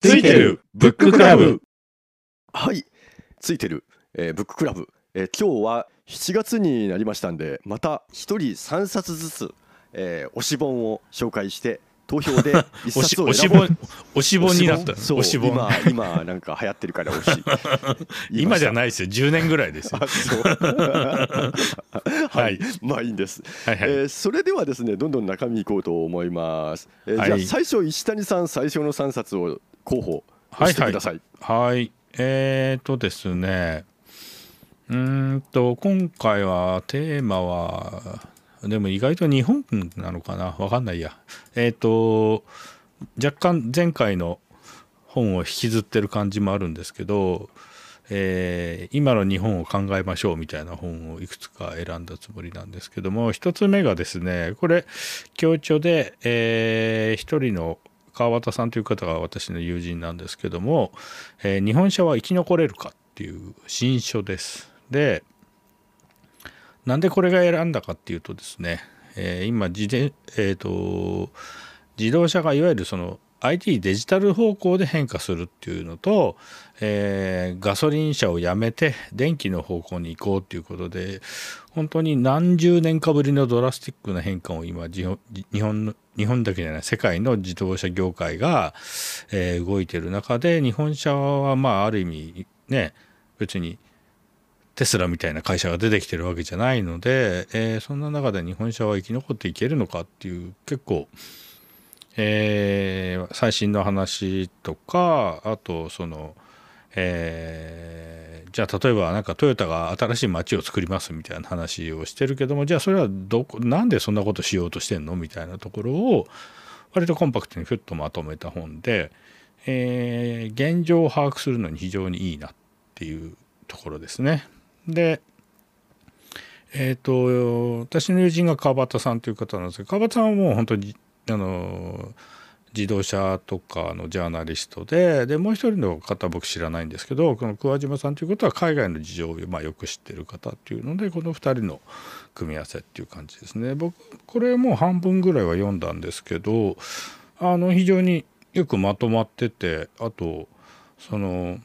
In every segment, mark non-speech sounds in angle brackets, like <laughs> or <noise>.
ついてるブッククラブ。はい。ついてる、えーブッククラブ、えー今日は7月になりましたんでまた一人3冊ずつ、えー推し本を紹介して投票で <laughs> 一おし冊をおし選ぼう。本おし本になったそうおし本今今なんか流行ってるから推し。<laughs> 今じゃいないですよ。10年ぐらいですよ。<laughs> はい、まあいいんです、はいはい、えーそれではですねどんどん中身いこうと思います、えーはい。じゃあ最初石谷さん最初の3冊を候補してください、はい。えーとですね。うーんと今回はテーマはでも意外と日本なのかな？わかんないやえーと若干前回の本を引きずってる感じもあるんですけど、えー今の日本を考えましょうみたいな本をいくつか選んだつもりなんですけども一つ目がですねこれ協調で、えー一人の川端さんという方が私の友人なんですけども「えー日本車は生き残れるか」っていう新書です。でなんでこれが選んだかっていうとですね、えー今自転、えーと自動車がいわゆるその IT デジタル方向で変化するっていうのと、えーガソリン車をやめて電気の方向に行こうっていうことで本当に何十年かぶりのドラスティックな変化を今日本日本の日本だけじゃない世界の自動車業界が、えー動いてる中で日本車はまあある意味ね別にテスラみたいな会社が出てきてるわけじゃないので、えーそんな中で日本車は生き残っていけるのかっていう結構、えー最新の話とかあとその、えーじゃあ例えばなんかトヨタが新しい街を作りますみたいな話をしてるけどもじゃあそれはどこなんでそんなことしようとしてんの？みたいなところを割とコンパクトにふっとまとめた本で、え現状を把握するのに非常にいいなっていうところですね。でえっ、と私の友人が川端さんという方なんですけど川端さんはもう本当にあの自動車とかのジャーナリストででもう一人の方は僕知らないんですけどこの桑島さんということは海外の事情をまあよく知ってる方っていうのでこの2人の組み合わせっていう感じですね。僕これもう半分ぐらいは読んだんですけどあの非常によくまとまっててあとその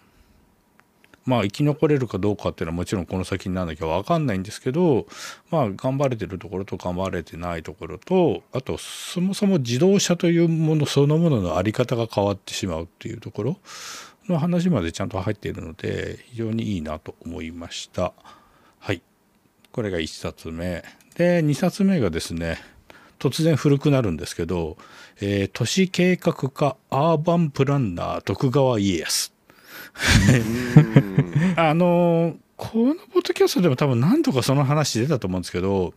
まあ生き残れるかどうかっていうのはもちろんこの先になんなきゃ分かんないんですけどまあ頑張れてるところと頑張れてないところとあとそもそも自動車というものそのものの在り方が変わってしまうっていうところの話までちゃんと入っているので非常にいいなと思いました。はい。これが1冊目。で2冊目がですね突然古くなるんですけど、えー都市計画課アーバンプランナー徳川家康。あのーこのポッドキャストでも多分何度かその話出たと思うんですけど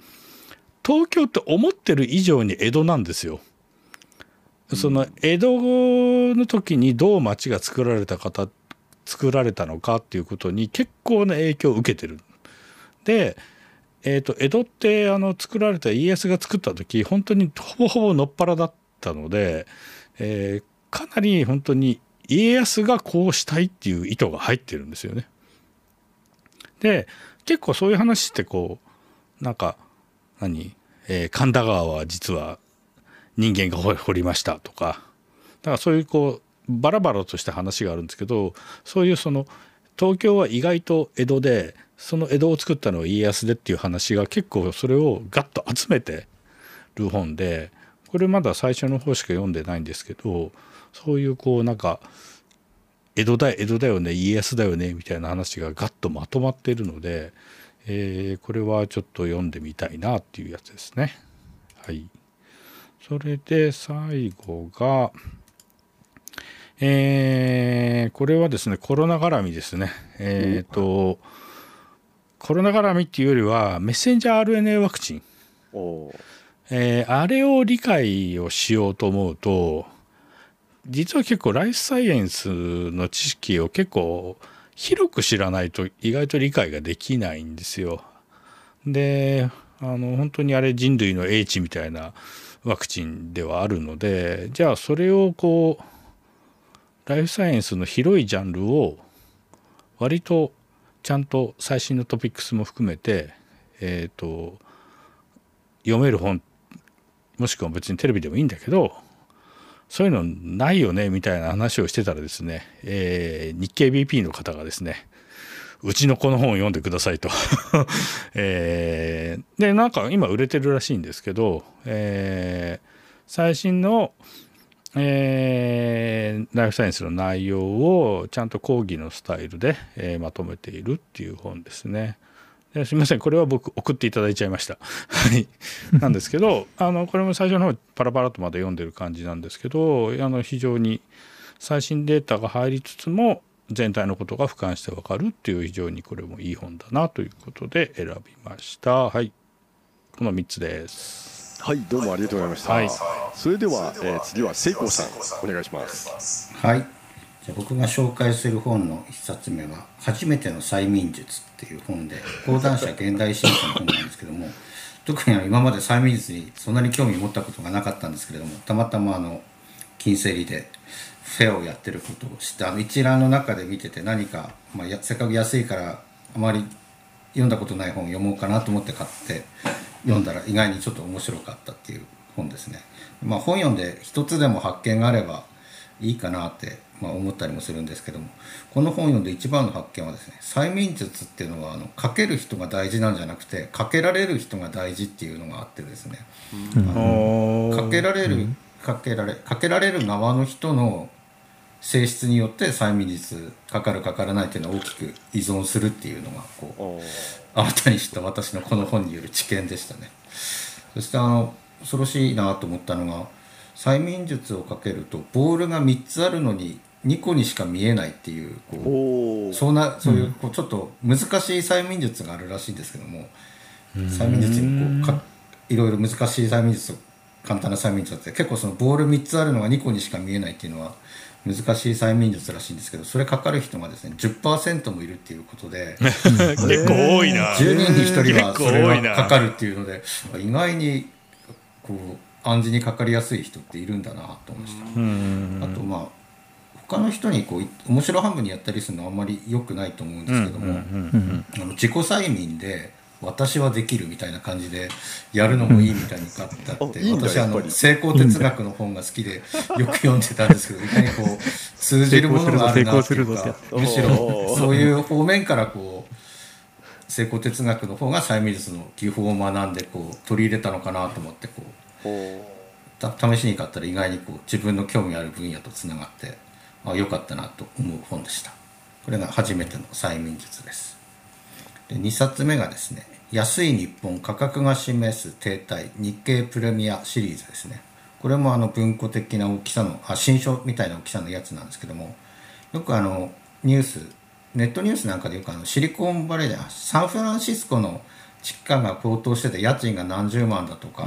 東京って思ってる以上に江戸なんですよ。その江戸の時にどう町が作られた方作られたのかっていうことに結構な影響を受けてる。で、えー、と江戸ってあの作られた家康が作った時本当にほぼほぼのっぱらだったので、えーかなり本当に家康がこうしたいっていう意図が入ってるんですよね。で結構そういう話ってこうなんか何、えー神田川は実は人間が掘りましたとかだからそういうこうバラバラとした話があるんですけどそういうその東京は意外と江戸でその江戸を作ったのは家康でっていう話が結構それをガッと集めてる本でこれまだ最初の方しか読んでないんですけどそういうこうなんか江戸だ江戸だよね家康だよねみたいな話がガッとまとまっているので、えーこれはちょっと読んでみたいなっていうやつですね。はい、それで最後が、えーこれはですねコロナ絡みですね。えっ、とコロナ絡みっていうよりはメッセンジャー RNA ワクチンえーあれを理解をしようと思うと実は結構ライフサイエンスの知識を結構広く知らないと意外と理解ができないんですよ。であの本当にあれ人類の英知みたいなワクチンではあるのでじゃあそれをこうライフサイエンスの広いジャンルを割とちゃんと最新のトピックスも含めてえっ、と読める本もしくは別にテレビでもいいんだけどそういうのないよねみたいな話をしてたらですね、えー、日経 BP の方がですねうちのこの本を読んでくださいと <laughs> えー、でなんか今売れてるらしいんですけど、えー、最新の、えー、ライフサイエンスの内容をちゃんと講義のスタイルで、え、まとめているっていう本ですね。すみません。これは僕送っていただいちゃいました。<laughs> はい、なんですけど <laughs> あのこれも最初の方パラパラとまで読んでる感じなんですけどあの非常に最新データが入りつつも全体のことが俯瞰してわかるっていう非常にこれもいい本だなということで選びました。はい。この3つです。はい。どうもありがとうございました、はい、それでは、えー、次は聖光さん。お願いします。はい僕が紹介する本の1冊目は「初めての催眠術」っていう本で <laughs> 講談社現代新書の本なんですけども特に今まで催眠術にそんなに興味を持ったことがなかったんですけれどもたまたまあの金星理でフェアをやってることを知ってあの一覧の中で見てて何か、まあ、せっかく安いからあまり読んだことない本を読もうかなと思って買って読んだら意外にちょっと面白かったっていう本ですね。まあ、本読んで一つでも発見があればいいかなって、まあ、思ったりもするんですけどもこの本読んで一番の発見はですね催眠術っていうのはあのかける人が大事なんじゃなくてかけられる人が大事っていうのがあってですね、あのかけられるかけられかけられる側の人の性質によって催眠術かかるかからないっていうのは大きく依存するっていうのがこう新たに知った私のこの本による知見でしたね。そしてあの恐ろしいなと思ったのが催眠術をかけるとボールが3つあるのに2個にしか見えないっていうこうそうなそういうこうちょっと難しい催眠術があるらしいんですけども催眠術にこうかいろいろ難しい催眠術簡単な催眠術って結構そのボール3つあるのが2個にしか見えないっていうのは難しい催眠術らしいんですけどそれかかる人がですね10%もいるっていうことで結構多いな。10人に1人はそれがかかるっていうので意外にこう暗示にかかりやすい人っているんだなと思いました。あとまあ他の人にこう面白半分にやったりするのはあんまり良くないと思うんですけども自己催眠で私はできるみたいな感じでやるのもいいみたいに書いてあって私あの成功哲学の本が好きでよく読んでたんですけどいかにこう通じるものがあるなっていうかむしろそういう方面からこう成功哲学の方が催眠術の技法を学んでこう取り入れたのかなと思ってこう試しに買ったら意外にこう自分の興味ある分野とつながってあ良かったなと思う本でした。これが初めての催眠術です。で2冊目がですね安い日本価格が示す停滞日経プレミアシリーズですねこれもあの文庫的な大きさのあ新書みたいな大きさのやつなんですけどもよくあのニュースネットニュースなんかでよくあのシリコンバレーでサンフランシスコの地価が高騰してて家賃が何十万だとか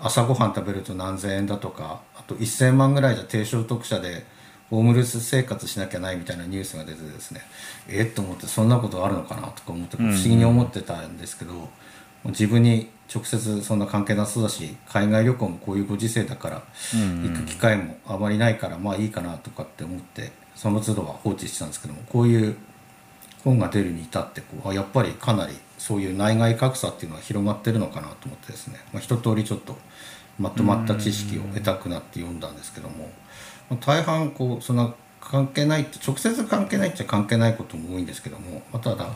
朝ごはん食べると何千円だとかあと1000万ぐらいじゃ低所得者でホームレス生活しなきゃないみたいなニュースが出てですねえっと思ってそんなことあるのかなとか思って不思議に思ってたんですけど、自分に直接そんな関係なさそうだし海外旅行もこういうご時世だから行く機会もあまりないからまあいいかなとかって思ってその都度は放置してたんですけどもこういう本が出るに至ってこうやっぱりかなりそういう内外格差っていうのは広がってるのかなと思ってですね、まあ、一通りちょっとまとまった知識を得たくなって読んだんですけども。大半こうそんな関係ない直接関係ないっちゃ関係ないことも多いんですけども、まあ、ただ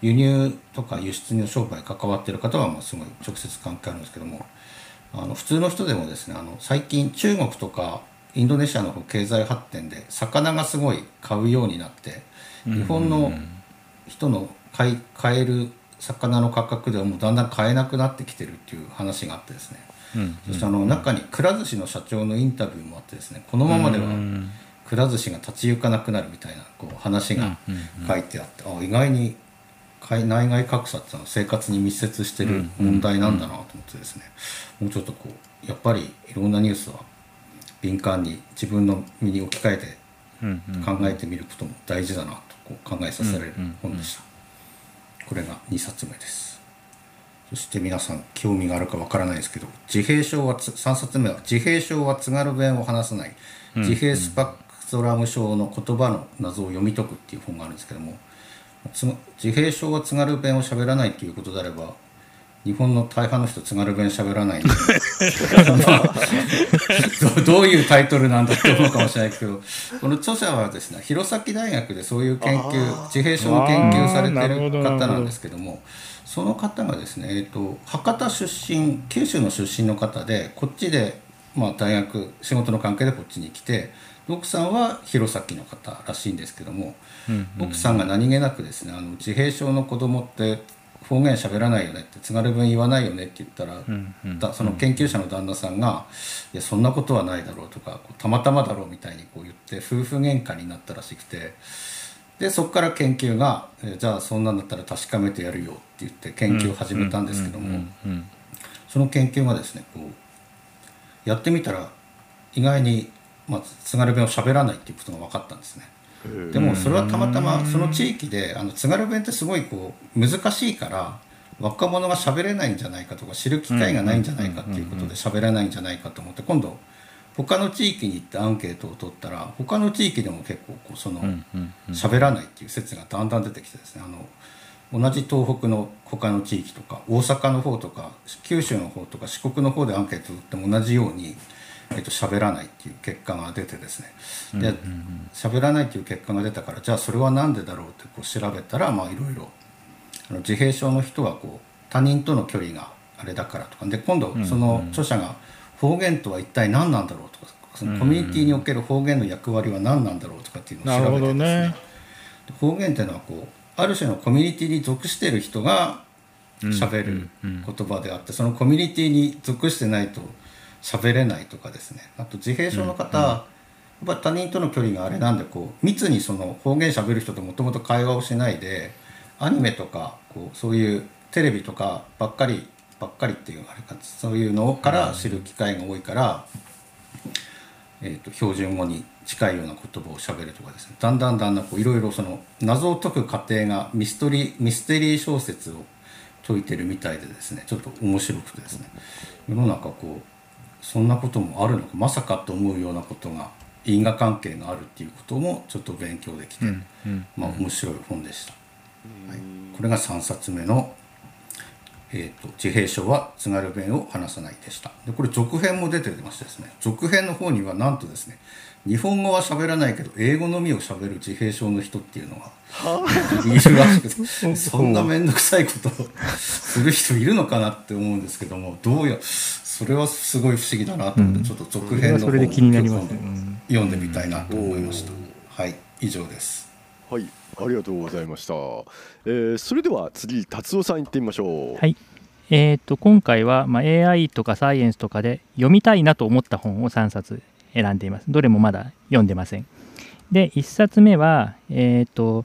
輸入とか輸出の商売関わってる方はまあすごい直接関係あるんですけどもあの普通の人でもですねあの最近中国とかインドネシアの経済発展で魚がすごい買うようになって日本の人の買い買える魚の価格ではもうだんだん買えなくなってきてるっていう話があってですね。そしてあの中にくら寿司の社長のインタビューもあってですねこのままではくら寿司が立ち行かなくなるみたいなこう話が書いてあってあ意外に内外格差っていうのは生活に密接してる問題なんだなと思ってですね。もうちょっとこうやっぱりいろんなニュースは敏感に自分の身に置き換えて考えてみることも大事だなとこう考えさせられる本でした。これが2冊目です。そして皆さん興味があるかわからないですけど自閉症は3冊目は自閉症は津軽弁を話さない自閉スパクトラム症の言葉の謎を読み解くっていう本があるんですけども自閉症は津軽弁を喋らないっていうことであれば日本の大半の人津軽弁喋らないんで。<laughs> ど <laughs> どういうタイトルなんだって思うかもしれないけど。この著者はですね弘前大学でそういう研究自閉症の研究されてる方なんですけどもその方がですね、えーと、博多出身九州の出身の方でこっちで、まあ、大学仕事の関係でこっちに来て奥さんは弘前の方らしいんですけども、うんうんうん、奥さんが何気なくですねあの自閉症の子供って方言喋らないよねって津軽弁言わないよねって言ったら、うんうん、その研究者の旦那さんが「いやそんなことはないだろう」とか「たまたまだろう」みたいにこう言って夫婦喧嘩になったらしくてでそこから研究が「じゃあそんなんだったら確かめてやるよ」って言って研究を始めたんですけどもその研究がですねこうやってみたら意外に、まあ、津軽弁を喋らないっていうことが分かったんですね。でもそれはたまたまその地域であの津軽弁ってすごいこう難しいから若者が喋れないんじゃないかとか知る機会がないんじゃないかっていうことで喋れないんじゃないかと思って今度他の地域に行ってアンケートを取ったら他の地域でも結構こうその喋らないっていう説がだんだん出てきてですね。あの同じ東北の他の地域とか大阪の方とか九州の方とか四国の方でアンケート取っても同じようにえー、と喋らないっていう結果が出てですね。で喋らないっていう結果が出たからじゃあそれは何でだろうってこう調べたらまあいろいろ自閉症の人はこう他人との距離があれだからとか。で今度その著者が方言とは一体何なんだろうとかそのコミュニティにおける方言の役割は何なんだろうとかっていうのを調べてですね、ね、方言っていうのはこうある種のコミュニティに属している人が喋る言葉であってそのコミュニティに属してないと喋れないとかですね。あと自閉症の方、うんうん、やっぱ他人との距離があれなんでこう密にその方言喋る人ともともと会話をしないでアニメとかこうそういうテレビとかばっかりばっかりっていうあれかそういうのから知る機会が多いから、うん、えーと、標準語に近いような言葉をしゃべるとかですね。だんだんだんだんいろいろその謎を解く過程がミストリミステリー小説を解いてるみたいでですね。ちょっと面白くてですね。世の中こうそんなこともあるのかまさかと思うようなことが因果関係があるっていうこともちょっと勉強できて、うんうん、まあ面白い本でした、はい、これが3冊目の「えーと、自閉症は津軽弁を話さない」でした。でこれ続編も出てましてですね続編の方にはなんとですね日本語は喋らないけど英語のみを喋る自閉症の人っていうのがいるらしくてそんな面倒くさいことをする人いるのかなって思うんですけどもどうやそれはすごい不思議だなと思って、うん、ちょっと続編の方を読んでみたいなと思いました。はい以上です。はいありがとうございました。えー、それでは次達夫さん行ってみましょう。はい。えーと、今回は、まあ、AI とかサイエンスとかで読みたいなと思った本を3冊選んでいます。どれもまだ読んでません。で1冊目は、えーと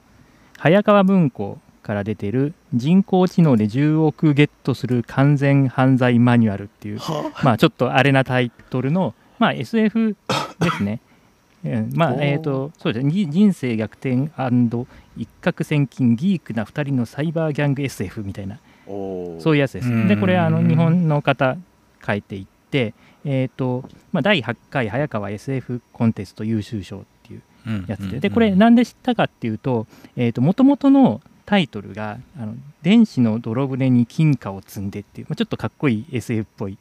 早川文庫から出てる人工知能で10億ゲットする完全犯罪マニュアルっていう、まあ、ちょっとあれなタイトルの、まあ、SF ですね。<laughs> まあえーと、そうですね。人生逆転一攫千金ギークな2人のサイバーギャング SF みたいなそういうやつです。でこれあの日本の方書いていって、えーとまあ、第8回早川 SF コンテスト優秀賞っていうやつで。でこれなんで知ったかっていうともともとのタイトルが「あの電子の泥船に金貨を積んで」っていう、まあ、ちょっとかっこいい SF っぽい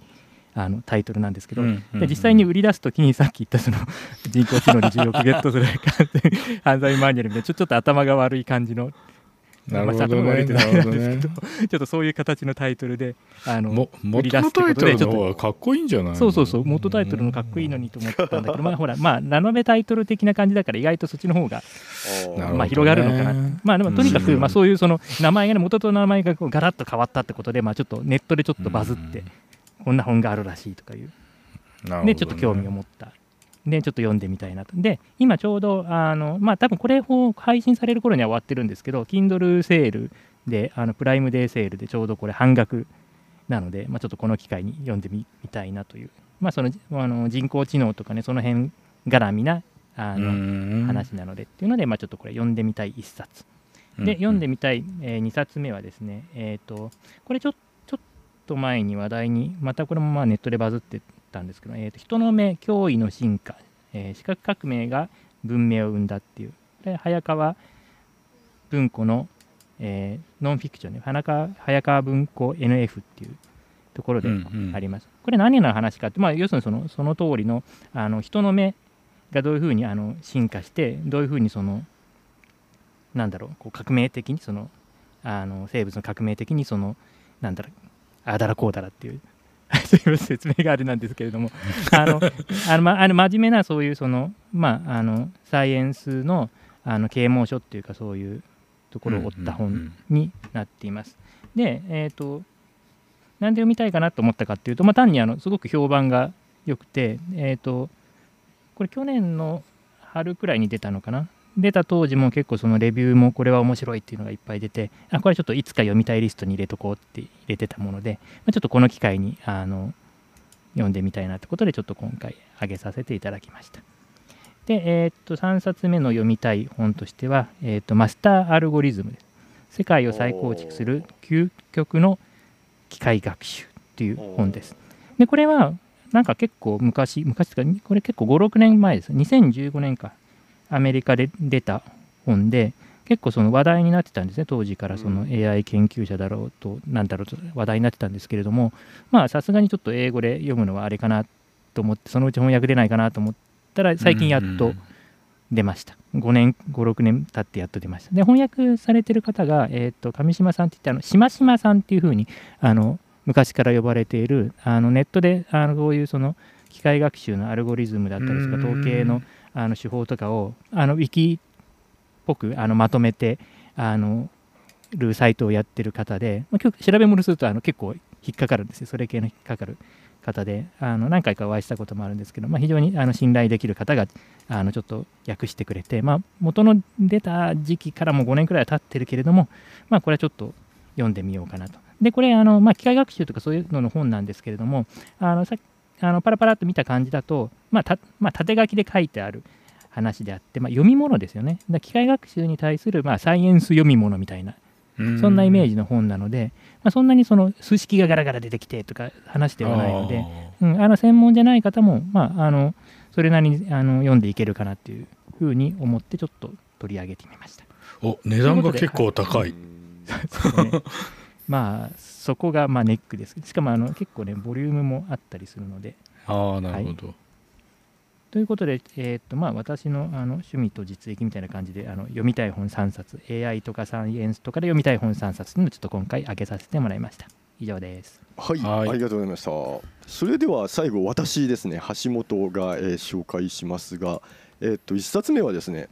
あのタイトルなんですけど、うんうんうん、で実際に売り出す時にさっき言ったその人工知能に10億ゲットする犯罪マニュアルみたいなちょっと頭が悪い感じのなるほどね。なるほどね。ちょっとそういう形のタイトルで、あの、売り出すってことで、ちょっと。かっこいいんじゃないそうそうそう、元タイトルのかっこいいのにと思ったんだけど、<laughs> まあほら、まあ、ラノベタイトル的な感じだから、意外とそっちの方が、まあ広がるのかな。まあでも、とにかく、まあそういうその、名前がね、元と名前がこうガラッと変わったってことで、まあちょっとネットでちょっとバズって、こんな本があるらしいとかいう。で、ちょっと興味を持ったで、ちょっと読んでみたいなと。で、今ちょうど、あの、まあ、多分これを配信される頃には終わってるんですけど、Kindle セールで、あのプライムデーセールでちょうどこれ半額なので、まあ、ちょっとこの機会に読んでみたいなという、まあ、そのあの人工知能とかね、その辺絡みなあの話なのでっていうので、まあ、ちょっとこれ読んでみたい1冊。で、読んでみたい、えー、2冊目はですね、えっ、ー、と、これちょちょっと前に話題に、またこれもまあネットでバズってったんですけど、えーと、人の目脅威の進化、えー、視覚革命が文明を生んだっていうで早川文庫の、えー、ノンフィクションで早川早川文庫 NF っていうところであります。うんうん、これ何の話かって、まあ、要するにそのその通りのあの人の目がどういうふうにあの進化してどういうふうにそのなんだろうこう革命的にそのあの生物の革命的にそのなんだろうあだらこうだらっていう <laughs> 説明があれなんですけれども <laughs> あのあの、ま、あの真面目なそういうその、まあ、あのサイエンスのあの啓蒙書っていうかそういうところを追った本になっています。で、えっ、ー、となんで読みたいかなと思ったかっていうと、まあ、単にあのすごく評判が良くて、えっ、ー、とこれ去年の春くらいに出たのかな出た当時も結構そのレビューもこれは面白いっていうのがいっぱい出てあこれちょっといつか読みたいリストに入れとこうって入れてたもので、まあ、ちょっとこの機会にあの読んでみたいなってことでちょっと今回挙げさせていただきました。で、えー、っと3冊目の読みたい本としては、えー、っとマスターアルゴリズムです。世界を再構築する究極の機械学習っていう本です。で、これはなんか結構昔、昔か、これ結構5、6年前です。2015年か、アメリカで出た本で、結構その話題になってたんですね、当時からその AI 研究者だろうと、なんだろうと話題になってたんですけれども、まあさすがにちょっと英語で読むのはあれかなと思って、そのうち翻訳出ないかなと思ったら、最近やっと出ました。5年、5、6年経ってやっと出ました。で、翻訳されてる方が、えっ、ー、と、上島さんって言って、あの、しましまさんっていうふうに、あの、昔から呼ばれている、あのネットで、あのこういうその機械学習のアルゴリズムだったりとか、統計のあの手法とかを、あのウィキっぽくあのまとめて、あの、るサイトをやってる方で、まあ、調べ物するとあの結構引っかかるんですよ。それ系の引っかかる方で、あの何回かお会いしたこともあるんですけど、まあ、非常にあの信頼できる方があのちょっと訳してくれて、まあ、元の出た時期からも5年くらいは経ってるけれども、まあ、これはちょっと読んでみようかなと。で、これ、あのまあ、機械学習とかそういうのの本なんですけれども、あのさあのパラパラっと見た感じだと、まあたまあ、縦書きで書いてある話であって、まあ、読み物ですよね。だ機械学習に対する、まあ、サイエンス読み物みたいな、そんなイメージの本なので、まあ、そんなにその数式がガラガラ出てきてとか話ではないので、うん、あの専門じゃない方も、まあ、あのそれなりにあの読んでいけるかなっていうふうに思ってちょっと取り上げてみました。お値段が結構高い。<laughs> まあそこがまあネックです。しかもあの結構ねボリュームもあったりするので。ああなるほど、はい、ということで、えー、っとまあ、私のあの趣味と実益みたいな感じであの読みたい本3冊 AI とかサイエンスとかで読みたい本3冊のちょっと今回挙げさせてもらいました。以上です。はい、はい、ありがとうございました。それでは最後私ですね橋本が、えー、紹介しますが、えー、っと1冊目はですね、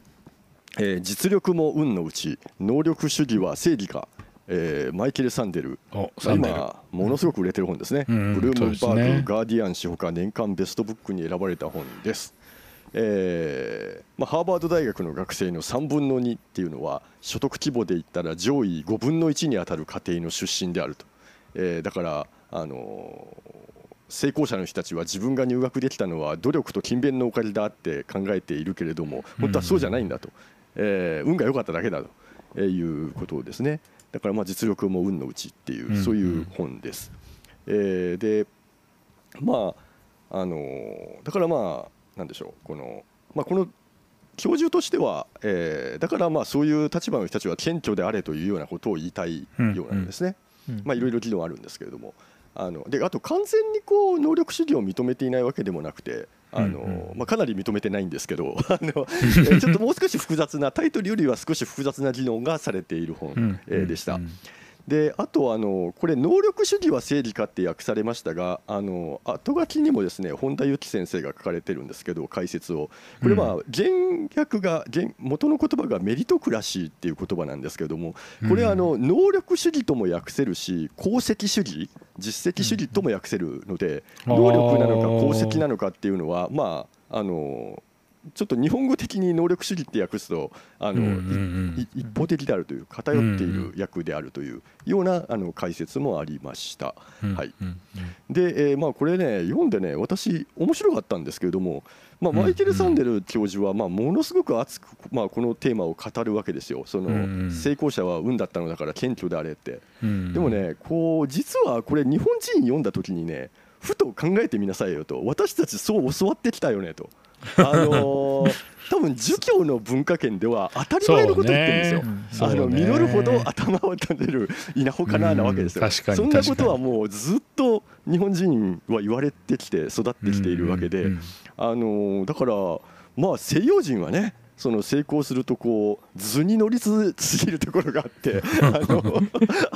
えー、実力も運のうち能力主義は正義かえー、マイケル・サンデル。今ものすごく売れてる本ですね、うん、ブルームバーグ、ね、ガーディアン誌ほか年間ベストブックに選ばれた本です、えーまあ、ハーバード大学の学生の3分の2っていうのは所得規模で言ったら上位5分の1に当たる家庭の出身であると、えー、だからあの成功者の人たちは自分が入学できたのは努力と勤勉のおかげだって考えているけれども本当はそうじゃないんだと、えー、運が良かっただけだということですね。だからまあ実力も運のうちっていう、そういう本です。えー、でまああのだからまあなんでしょうこの、まあ、この教授としては、えー、だからまあそういう立場の人たちは謙虚であれというようなことを言いたいようなんですね。まあいろいろ議論あるんですけれどもあのであと完全にこう能力主義を認めていないわけでもなくてあのまあ、かなり認めてないんですけど <laughs> あのちょっともう少し複雑なタイトルよりは少し複雑な議論がされている本、えでした。であとあのこれ能力主義は正義かって訳されましたがあの後書きにもですね本田由紀先生が書かれてるんですけど解説を。これは原訳が原元の言葉がメリトクラシーっていう言葉なんですけどもこれはあの能力主義とも訳せるし功績主義実績主義とも訳せるので能力なのか功績なのかっていうのはまああのちょっと日本語的に能力主義って訳すとあの、一方的であるという偏っている訳であるというようなあの解説もありました。はい、で、えー、まあ、これね読んでね私面白かったんですけれども、まあ、マイケル・サンデル教授はまあものすごく熱く、まあ、このテーマを語るわけですよ。その成功者は運だったのだから謙虚であれって。でもねこう実はこれ日本人読んだ時にねふと考えてみなさいよと。私たちそう教わってきたよねと。あのー多分儒教の文化圏では当たり前のこと言ってるんですよ。あの実るほど頭を立てる稲穂かななわけですよ。そんなことはもうずっと日本人は言われてきて育ってきているわけで、あのだからまあ西洋人はねその成功するとこう図に乗りすぎるところがあって <laughs> あの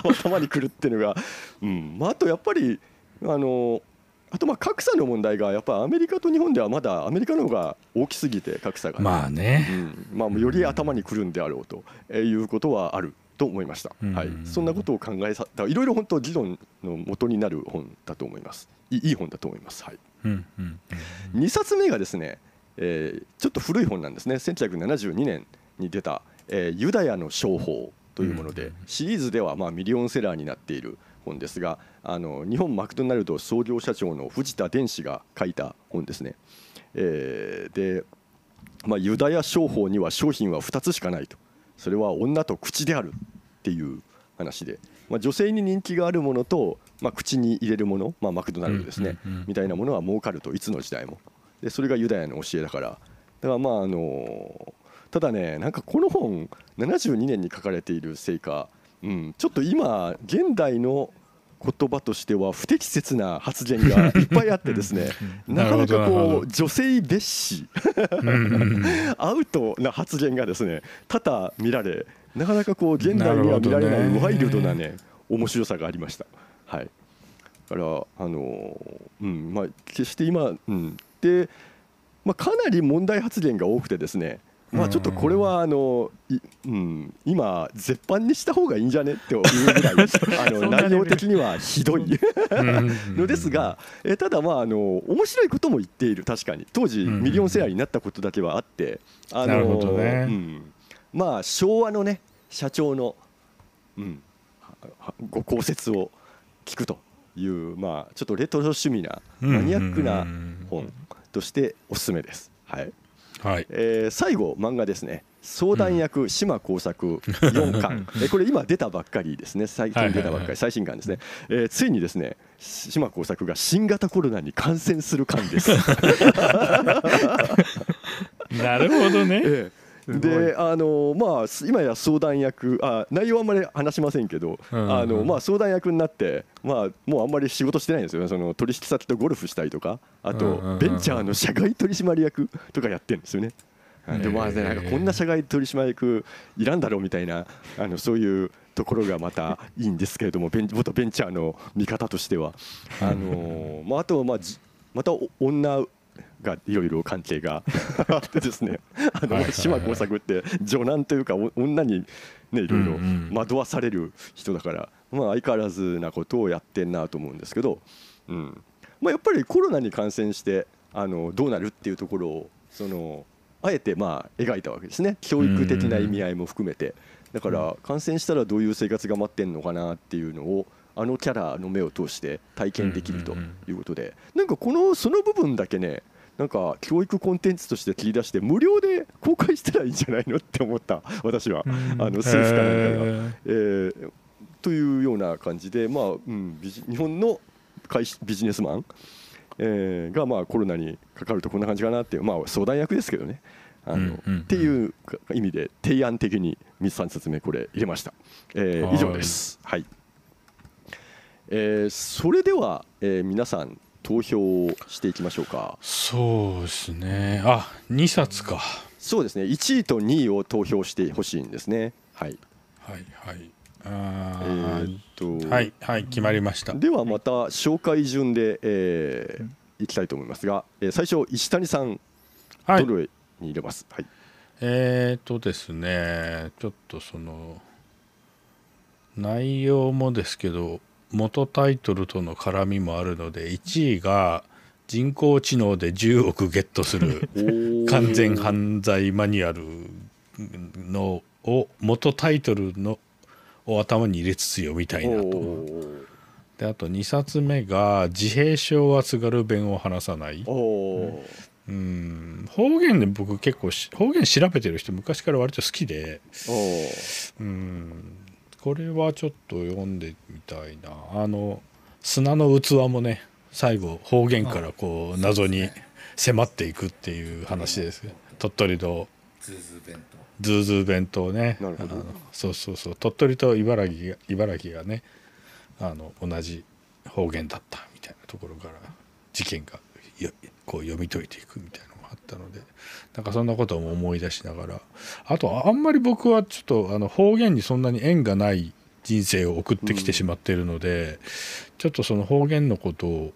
頭にくるっていうのが、うん。まあ、あとやっぱりあのあとまあ格差の問題がやっぱりアメリカと日本ではまだアメリカの方が大きすぎて格差が、まあね、うん。まあ、より頭にくるんであろうということはあると思いました、はい、そんなことを考えさいろいろ本当議論の元になる本だと思います。いい本だと思います、はい。うんうんうん、2冊目がですね、えー、ちょっと古い本なんですね。1972年に出た、えー「ユダヤの商法」というもので、シリーズではまあミリオンセラーになっている本ですがあの日本マクドナルド創業社長の藤田伝子が書いた本ですね。えー、で、まあ、ユダヤ商法には商品は2つしかないと。それは女と口であるっていう話で、まあ、女性に人気があるものと、まあ、口に入れるもの、まあ、マクドナルドですね、みたいなものは儲かるといつの時代も。でそれがユダヤの教えだから。だからまああのただねなんかこの本72年に書かれているせいか、うん、ちょっと今現代の言葉としては不適切な発言がいっぱいあってですねなかなかこう女性蔑視。アウトな発言がですね多々見られなかなかこう現代には見られないワイルドなね面白さがありました。はい、だからあのうんまあ決して今、うん、で、まあ、かなり問題発言が多くてですねまあちょっとこれはあの、うん、今絶版にした方がいいんじゃねっていうぐらい <laughs> あの内容的にはひどい。<laughs> のですがえただまああの面白いことも言っている。確かに。当時ミリオンセラーになったことだけはあってあの、ね。うん、まあ昭和のね社長の、うん、ご公説を聞くというまあちょっとレトロ趣味なマニアックな本としておすすめです。はいはい。えー、最後漫画ですね。相談役島耕作4巻、えこれ今出たばっかりですね。最近出たばっかり。最新巻ですね、えー、ついにですね島耕作が新型コロナに感染する巻です。<laughs> なるほどね、<laughs> えーであのまあ今や相談役あ内容はあんまり話しませんけど、うんうん、あのまあ相談役になってまあもうあんまり仕事してないんですよね。その取引先とゴルフしたりとかあとベンチャーの社外取締役とかやってるんですよね。でまあねなんかこんな社外取締役いらんだろうみたいなあのそういうところがまたいいんですけれどもベン元ベンチャーの見方としては。あのまああとまあまた女がいろいろ関係が。あってですねあの島耕作って女難というか女にねいろいろ惑わされる人だからまあ相変わらずなことをやってんなと思うんですけど、うん。まあ、やっぱりコロナに感染してあのどうなるっていうところをそのあえてまあ描いたわけですね。教育的な意味合いも含めて。だから感染したらどういう生活が待ってんのかなっていうのをあのキャラの目を通して体験できるということで。なんかこのその部分だけねなんか教育コンテンツとして切り出して無料で公開したらいいんじゃないのって思った <laughs> 私は、あのスイスかなんかが、えー。というような感じで、まあうん、日本のビジネスマン、えー、がまあコロナにかかるとこんな感じかなっていう、まあ、相談役ですけどね。あのっていう意味で提案的に3冊目これ入れました、えー、以上です。はい。えー、それでは、えー、皆さん投票していきましょうか。そうですね。あ2冊か。そうですね。1位と2位を投票してほしいんですね。はい。はいはい。あえー、っとはいはい決まりました。ではまた紹介順で、えー、いきたいと思いますが、えー、最初石谷さん、はい、どれに入れます？はい。えー、っとですねちょっとその内容もですけど元タイトルとの絡みもあるので1位が人工知能で10億ゲットする完全犯罪マニュアルのを元タイトルのを頭に入れつつ読みたいなと。であと2冊目が「自閉症は津軽弁を話さない」うん。方言で僕結構方言調べてる人昔から割と好きで。うんこれはちょっと読んでみたいな。あの砂の器もね最後方言からこう謎に迫っていくっていう話です。鳥取とズーズー弁と。ズーズー弁とね。なるほど。あのそうそうそう。鳥取と茨城が茨城がねあの同じ方言だったみたいなところから事件がよこう読み解いていくみたいなったのでなんかそんなことも思い出しながら。あとあんまり僕はちょっとあの方言にそんなに縁がない人生を送ってきてしまっているので、ちょっとその方言のことを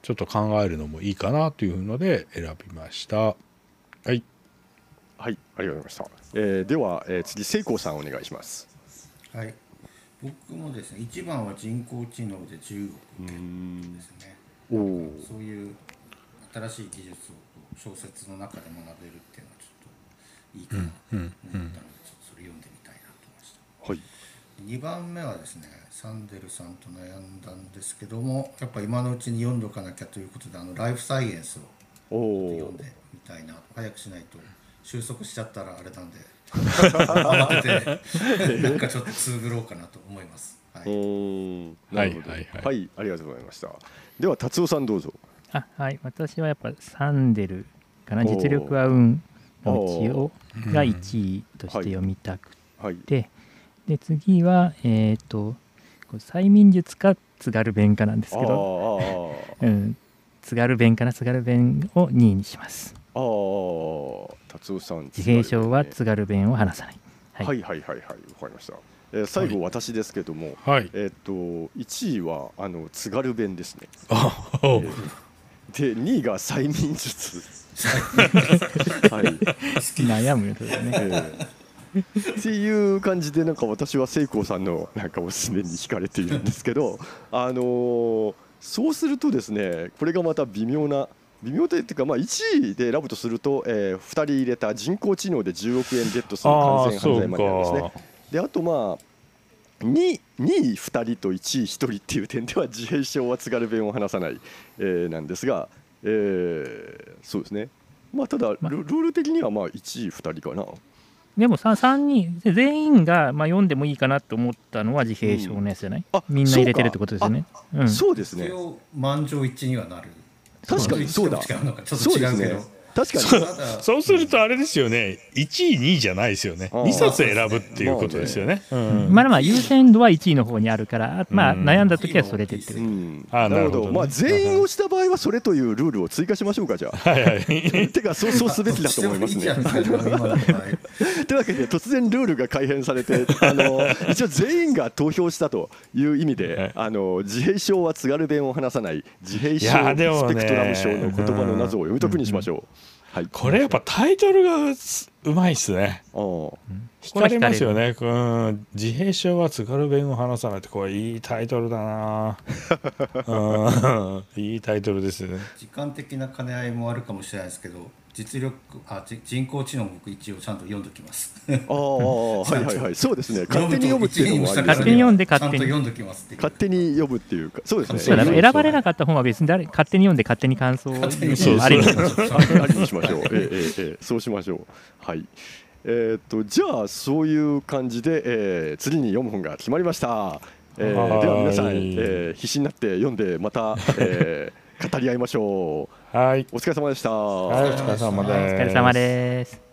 ちょっと考えるのもいいかなというので選びました。はい。はいありがとうございました、えーでは、えー次聖光さんお願いします。はい。僕もですね一番は人工知能で中国ですね。おおそういう新しい技術を小説の中で学べるっていうのはちょっといいかなと思ったので、それ読んでみたいなと思いましたはい2番目はですねサンデルさんと悩んだんですけどもやっぱ今のうちに読んどかなきゃということであのライフサイエンスを読んでみたいな早くしないと収束しちゃったらあれなんで慌ててなんかちょっとつぶろうかなと思います。はい、なるほどはいはいはいはいありがとうございましたでは達夫さんどうぞあはい。私はやっぱサンデルかな。実力は運のうちをー。が1位として読みたくはい。て、で次はえっ、とこれ催眠術か津軽弁かなんですあけど、ーうん、津軽弁かな。津軽弁を2位にします。あーあー。達夫さん自閉症は津軽弁を話さない、はい。はいはいはいはい。わかりました、えー最後私ですけども、はい。えーっと1位はあの津軽弁ですね。あおうで2位が催眠術。はい、悩むよねえーっていう感じでなんか私は聖光さんのなんかおすすめに惹かれているんですけどあのーそうするとですねこれがまた微妙な微妙でっていうかまあ1位で選ぶとすると、え2人入れた人工知能で10億円ゲットする完全犯ああそう罪マニアですねか。であとまあ 2, 2位2人と1位1人っていう点では自閉症は津軽弁を話さない、えーなんですが、えーそうですね。まあただルまルール的にはまあ1位2人かな。でも 3, 三人全員がまあ読んでもいいかなと思ったのは自閉症のやつじゃない、あみんな入れてるってことですよね。うん。そうですね。一応満場一致にはなる。確かにそうだ。そうですね確かに。そうするとあれですよね。1位2位じゃないですよね。あー2冊選ぶっていうことですよね。うん。まあまあ優先度は1位の方にあるから、まあうん。悩んだ時はそれでってう。る。ん、あなるほどなるほど。ねまあ全員押した場合はそれというルールを追加しましょうかじゃあ。はいはい。<laughs> てかそうそうすべきだと思いますね。というわけで突然ルールが改変されてあの一応全員が投票したという意味であの自閉症は津軽弁を話さない自閉症スペクトラム症の言葉の謎を読み解くにしましょう。はい、これやっぱタイトルがすうまいっすね。あー惹かれますよね。うん自閉症は津軽弁を話さないってこれいいタイトルだな。<laughs> うんいいタイトルですね。時間的な兼ね合いもあるかもしれないですけど実力あじ人工知能僕一応ちゃんと読んどきます。あー <laughs> はいはいはい。そうですね。勝手に読むっていうのもあります勝手に読んで勝手に。読んどきますっていう勝手に読むっていうかそうですね。そうだね選ばれなかった本は別に誰勝手に読んで勝手に感想をにしましょうありにしましょう。ええええええ。そうしましょう。はい。えーっとじゃあそういう感じで、えー次に読む本が決まりました。えーでは皆さん、えー必死になって読んでまた、えー語り合いましょう。はい。お疲れ様でした。はい、お疲れ様です。お疲れ様です。